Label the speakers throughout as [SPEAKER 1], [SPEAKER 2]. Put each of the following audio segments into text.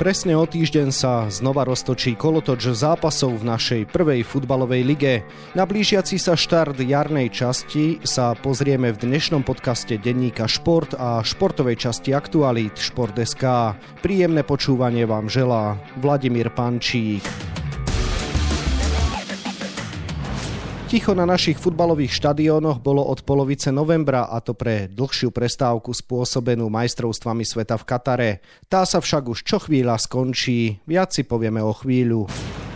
[SPEAKER 1] Presne o týždeň sa znova roztočí kolotoč zápasov v našej prvej futbalovej lige. Na blížiaci sa štart jarnej časti sa pozrieme v dnešnom podcaste denníka Šport a športovej časti Aktualít Šport.sk. Príjemné počúvanie vám želá Vladimír Pančík. Ticho na našich futbalových štadiónoch bolo od polovice novembra a to pre dlhšiu prestávku spôsobenú majstrovstvami sveta v Katare. Tá sa však už čo chvíľa skončí, viac si povieme o chvíľu.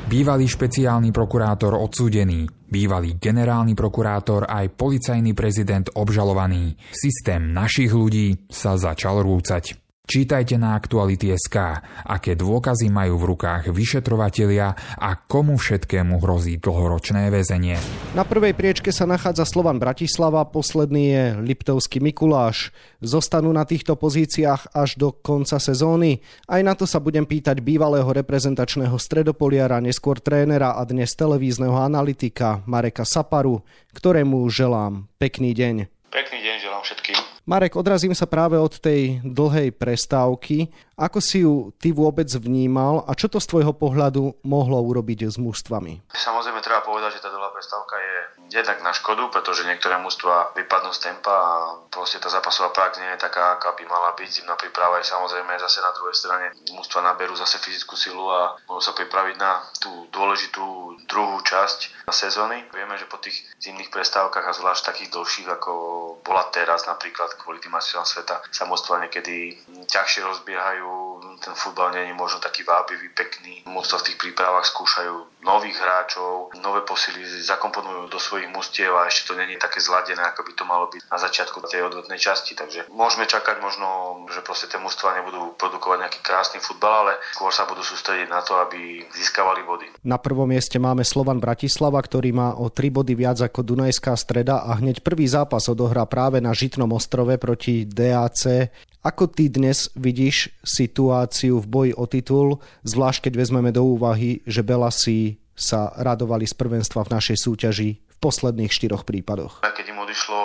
[SPEAKER 2] Bývalý špeciálny prokurátor odsúdený, bývalý generálny prokurátor aj policajný prezident obžalovaný. Systém našich ľudí sa začal rúcať. Čítajte na Aktuality.sk, aké dôkazy majú v rukách vyšetrovatelia a komu všetkému hrozí dlhoročné väzenie.
[SPEAKER 1] Na prvej priečke sa nachádza Slovan Bratislava, posledný je Liptovský Mikuláš. Zostanú na týchto pozíciách až do konca sezóny. Aj na to sa budem pýtať bývalého reprezentačného stredopoliara, neskôr trénera a dnes televízneho analytika Mareka Saparu, ktorému želám pekný deň.
[SPEAKER 3] Pekný deň želám všetkým.
[SPEAKER 1] Marek, odrazím sa práve od tej dlhej prestávky. Ako si ju ty vôbec vnímal a čo to z tvojho pohľadu mohlo urobiť s mužstvami?
[SPEAKER 3] Samozrejme treba povedať, že tá dlhá prestávka je jednak na škodu, pretože niektoré mužstva vypadnú z tempa a proste tá zápasová prax nie je taká, aká by mala byť. Zimná príprava je samozrejme zase na druhej strane. Mužstva naberú zase fyzickú silu a môžu sa pripraviť na tú dôležitú druhú časť sezóny. Vieme, že po tých zimných prestávkach a zvlášť takých dlhších, ako bola teraz napríklad kvôli tým sveta sa mužstva niekedy ťažšie rozbiehajú, ten futbal nie je možno taký vábivý, pekný. Mužstva v tých prípravách skúšajú nových hráčov, nové posily zakomponujú do svojich mustiev a ešte to není také zladené, ako by to malo byť na začiatku tej odvetnej časti. Takže môžeme čakať možno, že proste tie mužstva nebudú produkovať nejaký krásny futbal, ale skôr sa budú sústrediť na to, aby získavali body.
[SPEAKER 1] Na prvom mieste máme Slovan Bratislava, ktorý má o 3 body viac ako Dunajská streda a hneď prvý zápas odohrá práve na Žitnom ostrove proti DAC. Ako ty dnes vidíš situáciu v boji o titul, zvlášť keď vezmeme do úvahy, že Belasi sa radovali z prvenstva v našej súťaži v posledných štyroch prípadoch?
[SPEAKER 3] Keď im odišlo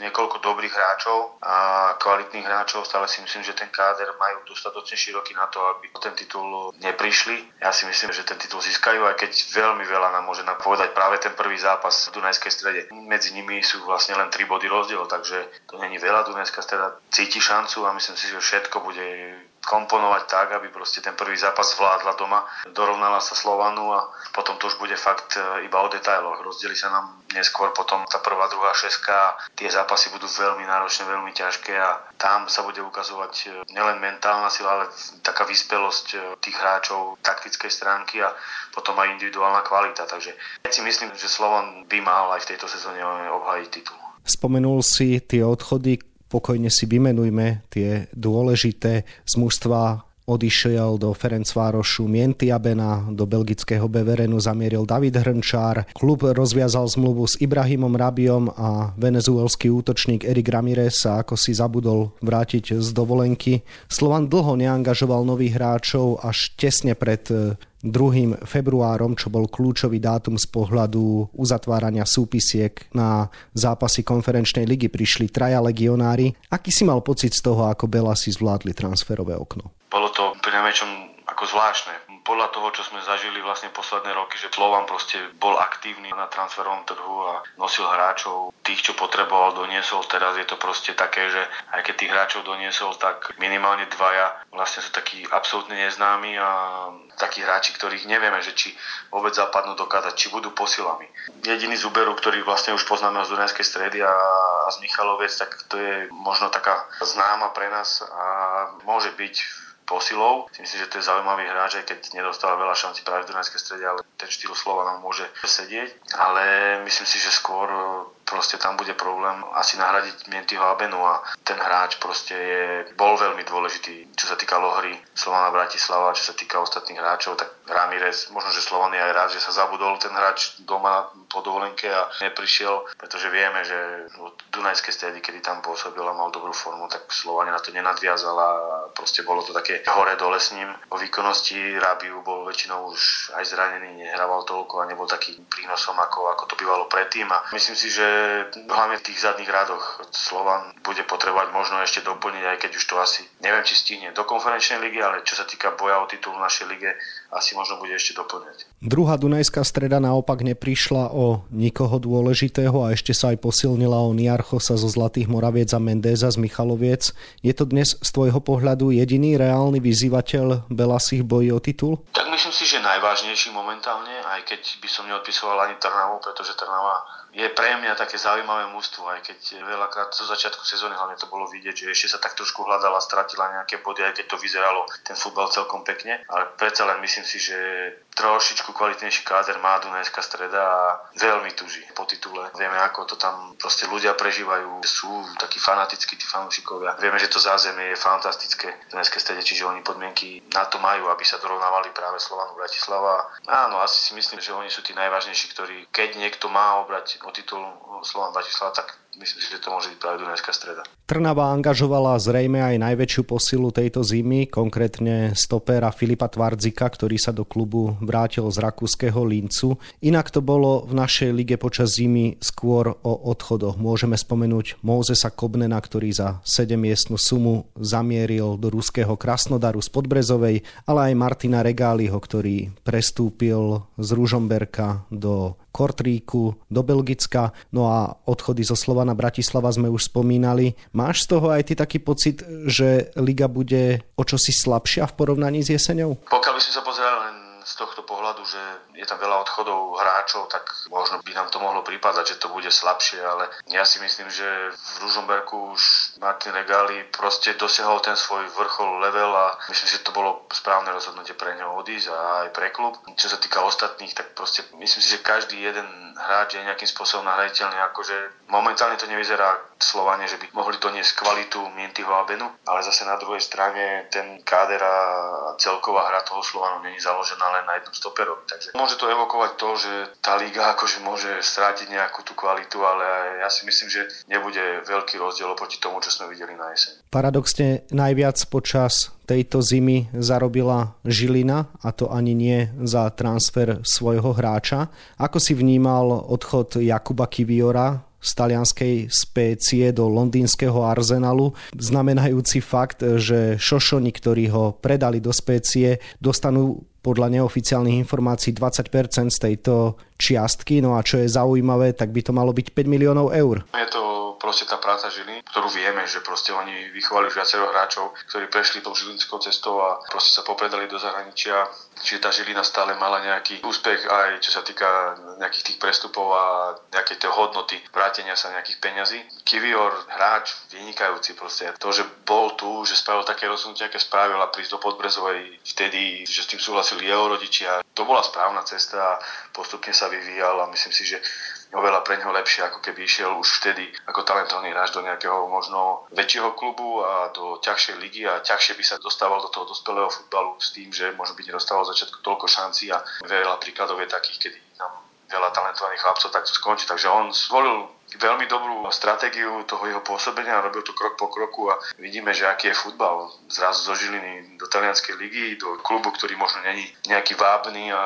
[SPEAKER 3] niekoľko dobrých hráčov a kvalitných hráčov. Stále si myslím, že ten káder majú dostatočne široký na to, aby ten titul neprišli. Ja si myslím, že ten titul získajú, aj keď veľmi veľa nám môže napovedať práve ten prvý zápas v Dunajskej strede. Medzi nimi sú vlastne len 3 body rozdiel, takže to není veľa. Dunajská streda cíti šancu a myslím si, že všetko bude komponovať tak, aby proste ten prvý zápas zvládla doma, dorovnala sa Slovanu a potom to už bude fakt e, iba o detailoch. Rozdeli sa nám neskôr potom tá prvá, druhá šeska tie zápasy budú veľmi náročné, veľmi ťažké a tam sa bude ukazovať e, nielen mentálna sila, ale taká vyspelosť e, tých hráčov taktickej stránky a potom aj individuálna kvalita. Takže ja si myslím, že Slovan by mal aj v tejto sezóne obhajiť titul.
[SPEAKER 1] Spomenul si tie odchody, pokojne si vymenujme tie dôležité z mužstva odišiel do Ferencvárošu Mientiabena, do belgického Beverenu zamieril David Hrnčár, klub rozviazal zmluvu s Ibrahimom Rabiom a venezuelský útočník Erik Ramirez sa ako si zabudol vrátiť z dovolenky. Slovan dlho neangažoval nových hráčov až tesne pred 2. februárom, čo bol kľúčový dátum z pohľadu uzatvárania súpisiek na zápasy konferenčnej ligy, prišli traja legionári. Aký si mal pocit z toho, ako Bela si zvládli transferové okno?
[SPEAKER 3] Bolo to pri ako zvláštne. Podľa toho, čo sme zažili vlastne posledné roky, že Slovan proste bol aktívny na transferovom trhu a nosil hráčov, tých, čo potreboval, doniesol. Teraz je to proste také, že aj keď tých hráčov doniesol, tak minimálne dvaja vlastne sú takí absolútne neznámi a takí hráči, ktorých nevieme, že či vôbec zapadnú dokázať, či budú posilami. Jediný z úberu, ktorý vlastne už poznáme z Dunajskej stredy a, a z Michaloviec, tak to je možno taká známa pre nás a môže byť posilou. Si myslím, že to je zaujímavý hráč, aj keď nedostáva veľa šanci práve v Dunajskej strede, ale ten štýl slova nám môže sedieť. Ale myslím si, že skôr proste tam bude problém asi nahradiť Mientyho Abenu a ten hráč proste je, bol veľmi dôležitý, čo sa týka hry Slovana Bratislava, čo sa týka ostatných hráčov, tak Ramirez, možno, že Slovan je aj rád, že sa zabudol ten hráč doma po dovolenke a neprišiel, pretože vieme, že od Dunajskej stedy, kedy tam pôsobil a mal dobrú formu, tak Slovan na to nenadviazal a proste bolo to také hore dole s ním. O výkonnosti Rabiu bol väčšinou už aj zranený, nehrával toľko a nebol taký prínosom, ako, ako to bývalo predtým. A myslím si, že hlavne v tých zadných radoch Slovan bude potrebovať možno ešte doplniť, aj keď už to asi neviem, či stihne do konferenčnej ligy, ale čo sa týka boja o titul v našej lige, asi možno bude ešte doplňať.
[SPEAKER 1] Druhá Dunajská streda naopak neprišla o nikoho dôležitého a ešte sa aj posilnila o Niarchosa zo Zlatých Moraviec a Mendeza z Michaloviec. Je to dnes z tvojho pohľadu jediný reálny vyzývateľ Belasich boji o titul?
[SPEAKER 3] Tak myslím si, že najvážnejší momentálne, aj keď by som neodpisoval ani Trnavu, pretože Trnava je pre mňa také zaujímavé mústvo, aj keď veľakrát zo začiatku sezóny hlavne to bolo vidieť, že ešte sa tak trošku hľadala, stratila nejaké body, aj keď to vyzeralo ten futbal celkom pekne, ale predsa len myslím si, že trošičku kvalitnejší káder má Dunajská streda a veľmi tuží po titule. Vieme, ako to tam proste ľudia prežívajú, sú takí fanatickí tí fanúšikovia. Vieme, že to zázemie je fantastické v Dunajskej strede, čiže oni podmienky na to majú, aby sa dorovnávali práve Slovanu Bratislava. Áno, asi si myslím, že oni sú tí najvážnejší, ktorí keď niekto má obrať o titul Slovan Bratislava, tak myslím že to môže byť práve Dunajská streda.
[SPEAKER 1] Trnava angažovala zrejme aj najväčšiu posilu tejto zimy, konkrétne stopera Filipa Tvardzika, ktorý sa do klubu vrátil z rakúskeho Lincu. Inak to bolo v našej lige počas zimy skôr o odchodoch. Môžeme spomenúť Mózesa Kobnena, ktorý za 7 miestnu sumu zamieril do ruského Krasnodaru z Podbrezovej, ale aj Martina Regáliho, ktorý prestúpil z Ružomberka do Kortríku, do Belgicka, no a odchody zo Slovana Bratislava sme už spomínali. Máš z toho aj ty taký pocit, že liga bude o čosi slabšia v porovnaní s jeseňou?
[SPEAKER 3] Pokiaľ by sme sa pozerali len z tohto pohľadu, že je tam veľa odchodov hráčov, tak možno by nám to mohlo pripadať, že to bude slabšie, ale ja si myslím, že v Ružomberku už Martin Regali proste dosiahol ten svoj vrchol level a myslím, že to bolo správne rozhodnutie pre neho odísť a aj pre klub. Čo sa týka ostatných, tak proste myslím si, že každý jeden hráč je nejakým spôsobom nahrajiteľný, akože momentálne to nevyzerá Slovane, že by mohli doniesť kvalitu Mientyho a Benu, ale zase na druhej strane ten káder a celková hra toho Slovanu není založená len na jednom stoperovi. Takže môže to evokovať to, že tá liga akože môže strátiť nejakú tú kvalitu, ale ja si myslím, že nebude veľký rozdiel oproti tomu, čo sme videli na jeseň.
[SPEAKER 1] Paradoxne najviac počas tejto zimy zarobila Žilina a to ani nie za transfer svojho hráča. Ako si vnímal odchod Jakuba Kiviora z talianskej spécie do londýnskeho arzenalu, znamenajúci fakt, že Šošoni, ktorí ho predali do spécie, dostanú podľa neoficiálnych informácií 20% z tejto čiastky, no a čo je zaujímavé, tak by to malo byť 5 miliónov eur.
[SPEAKER 3] Je to proste tá práca Žily, ktorú vieme, že proste oni vychovali viacero hráčov, ktorí prešli tou žilinskou cestou a proste sa popredali do zahraničia Čiže tá Žilina stále mala nejaký úspech aj čo sa týka nejakých tých prestupov a nejakej tej hodnoty vrátenia sa nejakých peňazí. Kivior, hráč vynikajúci proste. To, že bol tu, že spravil také rozhodnutie, aké spravil a prísť do Podbrezovej vtedy, že s tým súhlasili jeho rodičia. To bola správna cesta a postupne sa vyvíjal a myslím si, že oveľa pre neho lepšie, ako keby išiel už vtedy ako talentovaný hráč do nejakého možno väčšieho klubu a do ťažšej ligy a ťažšie by sa dostával do toho dospelého futbalu s tým, že možno by nedostával začiatku toľko šancí a veľa príkladov je takých, kedy nám veľa talentovaných chlapcov takto skončí. Takže on zvolil veľmi dobrú stratégiu toho jeho pôsobenia, robil to krok po kroku a vidíme, že aký je futbal. Zrazu zo Žiliny do talianskej ligy, do klubu, ktorý možno není nejaký vábny a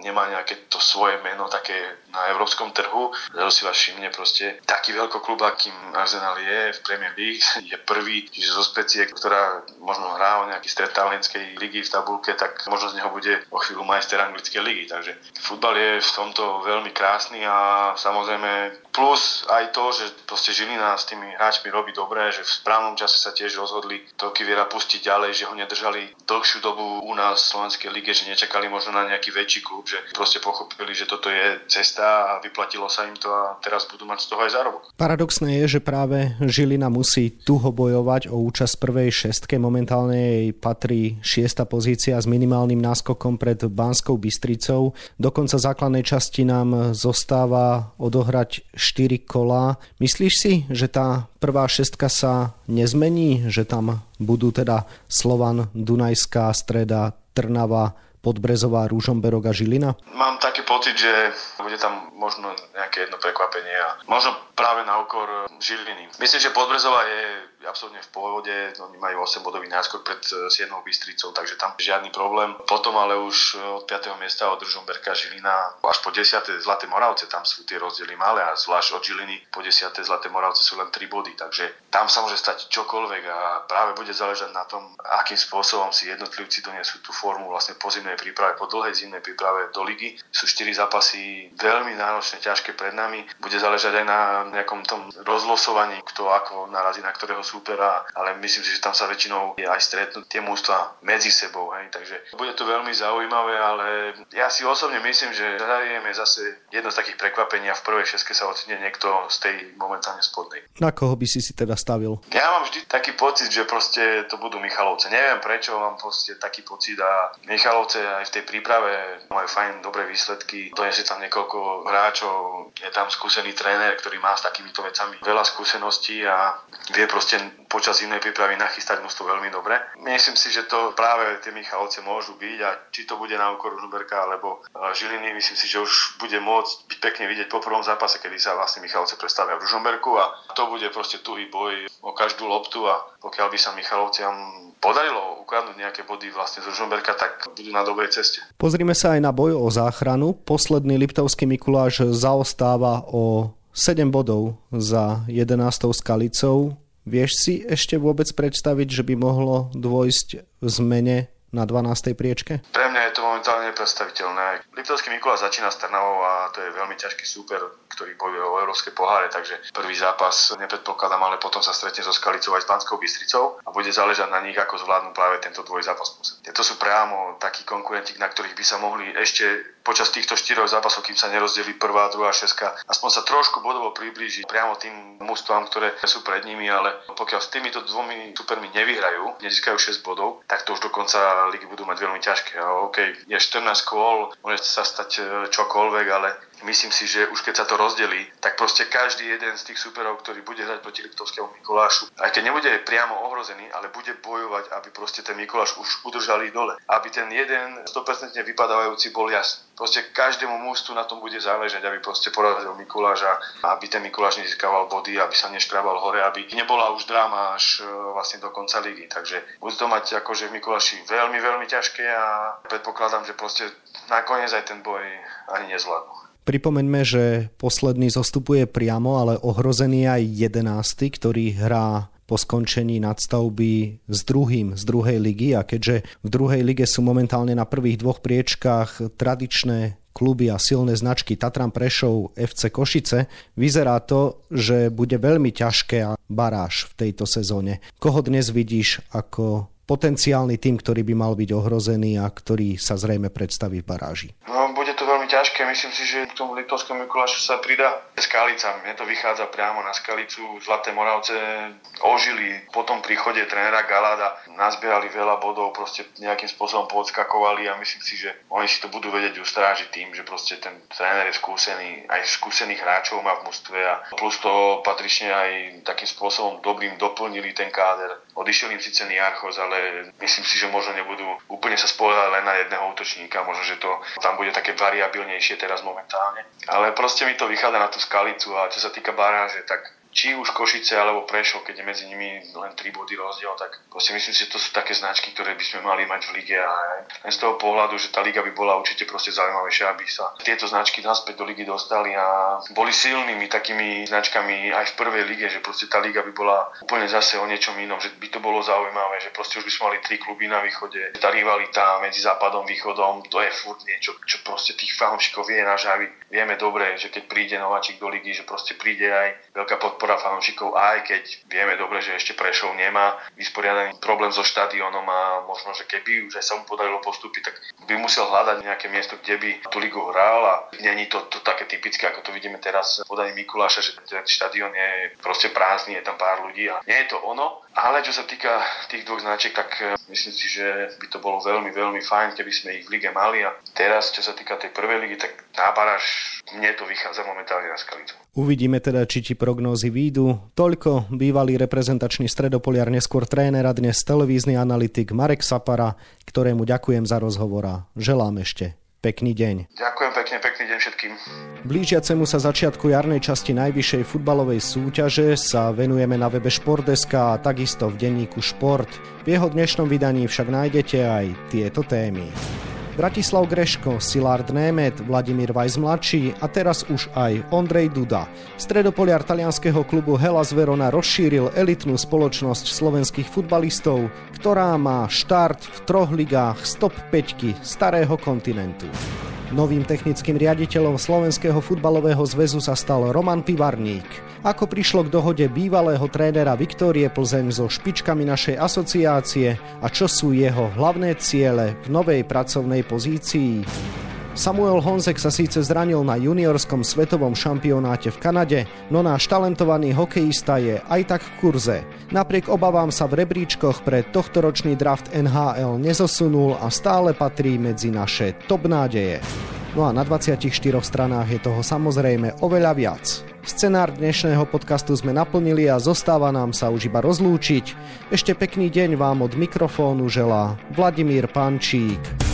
[SPEAKER 3] nemá nejaké to svoje meno také na európskom trhu. Zrazu si vás všimne proste taký klub, akým Arsenal je v Premier League, je prvý, čiže zo specie, ktorá možno hrá o nejaký stred talianskej ligy v tabulke, tak možno z neho bude o chvíľu majster anglickej ligy. Takže futbal je v tomto veľmi krásny a samozrejme Plus aj to, že proste Žilina s tými hráčmi robí dobré, že v správnom čase sa tiež rozhodli to Kiviera pustiť ďalej, že ho nedržali dlhšiu dobu u nás v Slovenskej lige, že nečakali možno na nejaký väčší klub, že proste pochopili, že toto je cesta a vyplatilo sa im to a teraz budú mať z toho aj zárobok.
[SPEAKER 1] Paradoxné je, že práve Žilina musí tuho bojovať o účasť prvej šestke. Momentálne jej patrí šiesta pozícia s minimálnym náskokom pred Banskou Bystricou. Do konca základnej časti nám zostáva odohrať 4 kola. Myslíš si, že tá prvá šestka sa nezmení, že tam budú teda Slovan, Dunajská streda, Trnava, Podbrezová, Rúžomberok a Žilina?
[SPEAKER 3] Mám taký pocit, že bude tam možno nejaké jedno prekvapenie a možno práve na úkor Žiliny. Myslím, že Podbrezová je absolútne v pohode, oni majú 8 bodový náskok pred 7 e, Bystricou, takže tam žiadny problém. Potom ale už od 5. miesta od Držomberka Žilina až po 10. Zlaté Moravce, tam sú tie rozdiely malé a zvlášť od Žiliny po 10. Zlaté Moravce sú len 3 body, takže tam sa môže stať čokoľvek a práve bude záležať na tom, akým spôsobom si jednotlivci donesú tú formu vlastne po zimnej príprave, po dlhej zimnej príprave do ligy. Sú 4 zápasy veľmi náročné, ťažké pred nami. Bude záležať aj na nejakom tom rozlosovaní, kto ako narazí na ktorého sú supera, ale myslím si, že tam sa väčšinou aj stretnú tie mústva medzi sebou. Hej. Takže bude to veľmi zaujímavé, ale ja si osobne myslím, že zahajeme zase jedno z takých prekvapení a v prvej šeske sa ocitne niekto z tej momentálne spodnej.
[SPEAKER 1] Na koho by si si teda stavil?
[SPEAKER 3] Ja mám vždy taký pocit, že proste to budú Michalovce. Neviem prečo, mám proste taký pocit a Michalovce aj v tej príprave majú fajn dobré výsledky. Donesie tam niekoľko hráčov, je tam skúsený tréner, ktorý má s takýmito vecami veľa skúseností a vie proste počas inej prípravy nachystať množstvo veľmi dobre. Myslím si, že to práve tie Michalovce môžu byť a či to bude na úkor Ružomberka alebo e, Žiliny, myslím si, že už bude môcť byť pekne vidieť po prvom zápase, kedy sa vlastne Michalovce predstavia v Ružomberku a to bude proste tuhý boj o každú loptu a pokiaľ by sa Michalovciam podarilo ukradnúť nejaké body vlastne z Ružomberka, tak budú na dobrej ceste.
[SPEAKER 1] Pozrime sa aj na boj o záchranu. Posledný Liptovský Mikuláš zaostáva o 7 bodov za 11. skalicou. Vieš si ešte vôbec predstaviť, že by mohlo dôjsť v zmene na 12. priečke?
[SPEAKER 3] Pre mňa je to momentálne nepredstaviteľné. Liptovský Mikuláš začína s Trnavou a to je veľmi ťažký súper, ktorý bojuje o európske poháre, takže prvý zápas nepredpokladám, ale potom sa stretne so Skalicou aj s Banskou Bystricou a bude záležať na nich, ako zvládnu práve tento dvojzápas. To sú priamo takí konkurenti, na ktorých by sa mohli ešte počas týchto štyroch zápasov, kým sa nerozdeli prvá, druhá, šeska, aspoň sa trošku bodovo priblížiť priamo tým mústvám, ktoré sú pred nimi, ale pokiaľ s týmito dvomi supermi nevyhrajú, nezískajú 6 bodov, tak to už do konca ligy budú mať veľmi ťažké. A OK, je 14 kôl, môže sa stať e, čokoľvek, ale myslím si, že už keď sa to rozdelí, tak proste každý jeden z tých superov, ktorý bude hrať proti Liptovskému Mikulášu, aj keď nebude priamo ohrozený, ale bude bojovať, aby proste ten Mikuláš už udržali dole. Aby ten jeden 100% vypadávajúci bol jasný. Proste každému mústu na tom bude záležať, aby proste porazil Mikuláša, aby ten Mikuláš nezískaval body, aby sa neškrabal hore, aby nebola už dráma až e, vlastne do konca ligy. Takže budú to mať akože v Mikuláši veľmi, veľmi ťažké a predpokladám, že proste nakoniec aj ten boj ani nezvládnu.
[SPEAKER 1] Pripomeňme, že posledný zostupuje priamo, ale ohrozený aj jedenácty, ktorý hrá po skončení nadstavby s druhým z druhej ligy a keďže v druhej lige sú momentálne na prvých dvoch priečkách tradičné kluby a silné značky Tatran Prešov, FC Košice, vyzerá to, že bude veľmi ťažké baráž v tejto sezóne. Koho dnes vidíš ako potenciálny tým, ktorý by mal byť ohrozený a ktorý sa zrejme predstaví v baráži?
[SPEAKER 3] No, bude to veľmi ťažké. Myslím si, že k tomu Liptovskému Mikulášu sa pridá Skalica. Mne to vychádza priamo na Skalicu. Zlaté Moravce ožili po tom príchode trénera Galada. Nazbierali veľa bodov, proste nejakým spôsobom podskakovali a myslím si, že oni si to budú vedieť ustrážiť tým, že proste ten tréner je skúsený, aj skúsených hráčov má v mústve a plus to patrične aj takým spôsobom dobrým doplnili ten káder. Odišiel im síce Niarchos, ale myslím si, že možno nebudú úplne sa spoliehať len na jedného útočníka, možno, že to tam bude také variabilnejšie teraz momentálne. Ale proste mi to vychádza na tú skalicu a čo sa týka baráže, tak či už Košice alebo Prešov, keď je medzi nimi len 3 body rozdiel, tak proste myslím si, že to sú také značky, ktoré by sme mali mať v lige a len z toho pohľadu, že tá liga by bola určite proste zaujímavejšia, aby sa tieto značky naspäť do ligy dostali a boli silnými takými značkami aj v prvej lige, že proste tá liga by bola úplne zase o niečom inom, že by to bolo zaujímavé, že proste už by sme mali tri kluby na východe, tá rivalita medzi západom a východom, to je furt niečo, čo proste tých fanúšikov vie nažaviť. Vieme dobre, že keď príde nováčik do ligy, že proste príde aj veľká podpora podpora fanúšikov, aj keď vieme dobre, že ešte Prešov nemá vysporiadaný problém so štadiónom a možno, že keby už aj sa mu podarilo postúpiť, tak by musel hľadať nejaké miesto, kde by tú ligu hral a není to, to také typické, ako to vidíme teraz v podaní Mikuláša, že ten štadión je proste prázdny, je tam pár ľudí a nie je to ono, ale čo sa týka tých dvoch značiek, tak eh, myslím si, že by to bolo veľmi, veľmi fajn, keby sme ich v lige mali a teraz, čo sa týka tej prvej ligy, tak na baráž mne to vychádza momentálne na skalicu.
[SPEAKER 1] Uvidíme teda, či ti prognózy výjdu. Toľko bývalý reprezentačný stredopoliar, neskôr tréner a dnes televízny analytik Marek Sapara, ktorému ďakujem za rozhovor a želám ešte pekný deň.
[SPEAKER 3] Ďakujem pekne, pekný deň všetkým.
[SPEAKER 1] Blížiacemu sa začiatku jarnej časti najvyššej futbalovej súťaže sa venujeme na webe Športdeska a takisto v denníku Šport. V jeho dnešnom vydaní však nájdete aj tieto témy. Bratislav Greško, Silard Német, Vladimír Vajs mladší a teraz už aj Ondrej Duda. Stredopoliar talianského klubu Hellas Verona rozšíril elitnú spoločnosť slovenských futbalistov, ktorá má štart v troch ligách z top 5 starého kontinentu. Novým technickým riaditeľom Slovenského futbalového zväzu sa stal Roman Pivarník. Ako prišlo k dohode bývalého trénera Viktórie Plzeň so špičkami našej asociácie a čo sú jeho hlavné ciele v novej pracovnej pozícii? Samuel Honzek sa síce zranil na juniorskom svetovom šampionáte v Kanade, no náš talentovaný hokejista je aj tak v kurze. Napriek obavám sa v rebríčkoch pre tohtoročný draft NHL nezosunul a stále patrí medzi naše top nádeje. No a na 24 stranách je toho samozrejme oveľa viac. Scenár dnešného podcastu sme naplnili a zostáva nám sa už iba rozlúčiť. Ešte pekný deň vám od mikrofónu želá Vladimír Pančík.